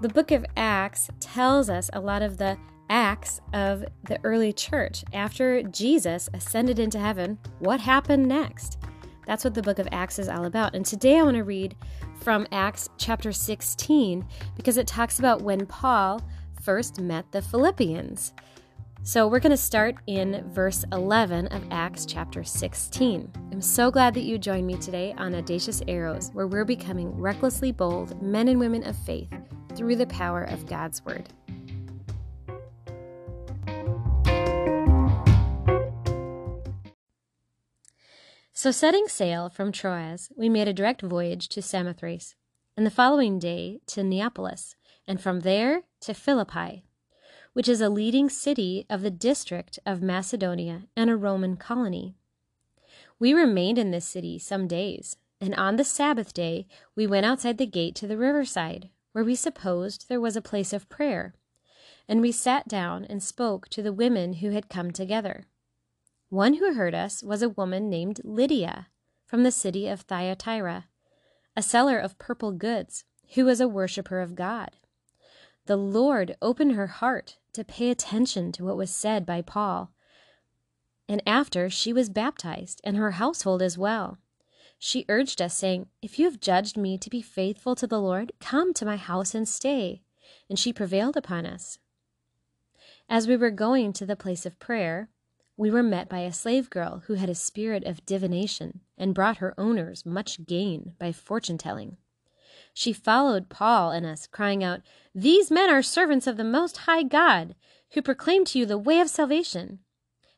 The book of Acts tells us a lot of the acts of the early church. After Jesus ascended into heaven, what happened next? That's what the book of Acts is all about. And today I want to read from Acts chapter 16 because it talks about when Paul first met the Philippians. So we're going to start in verse 11 of Acts chapter 16. I'm so glad that you joined me today on Audacious Arrows, where we're becoming recklessly bold men and women of faith through the power of God's Word. So, setting sail from Troas, we made a direct voyage to Samothrace, and the following day to Neapolis, and from there to Philippi which is a leading city of the district of Macedonia and a Roman colony. We remained in this city some days, and on the Sabbath day we went outside the gate to the riverside, where we supposed there was a place of prayer. And we sat down and spoke to the women who had come together. One who heard us was a woman named Lydia from the city of Thyatira, a seller of purple goods, who was a worshipper of God. The Lord opened her heart to pay attention to what was said by Paul. And after she was baptized, and her household as well. She urged us, saying, If you have judged me to be faithful to the Lord, come to my house and stay. And she prevailed upon us. As we were going to the place of prayer, we were met by a slave girl who had a spirit of divination and brought her owners much gain by fortune telling. She followed Paul and us, crying out, These men are servants of the Most High God, who proclaim to you the way of salvation.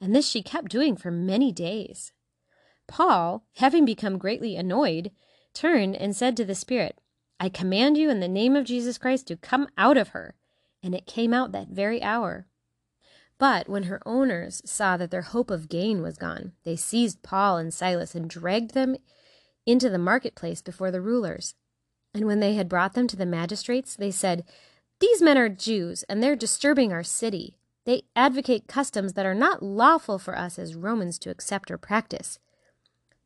And this she kept doing for many days. Paul, having become greatly annoyed, turned and said to the Spirit, I command you in the name of Jesus Christ to come out of her. And it came out that very hour. But when her owners saw that their hope of gain was gone, they seized Paul and Silas and dragged them into the marketplace before the rulers. And when they had brought them to the magistrates, they said, These men are Jews, and they're disturbing our city. They advocate customs that are not lawful for us as Romans to accept or practice.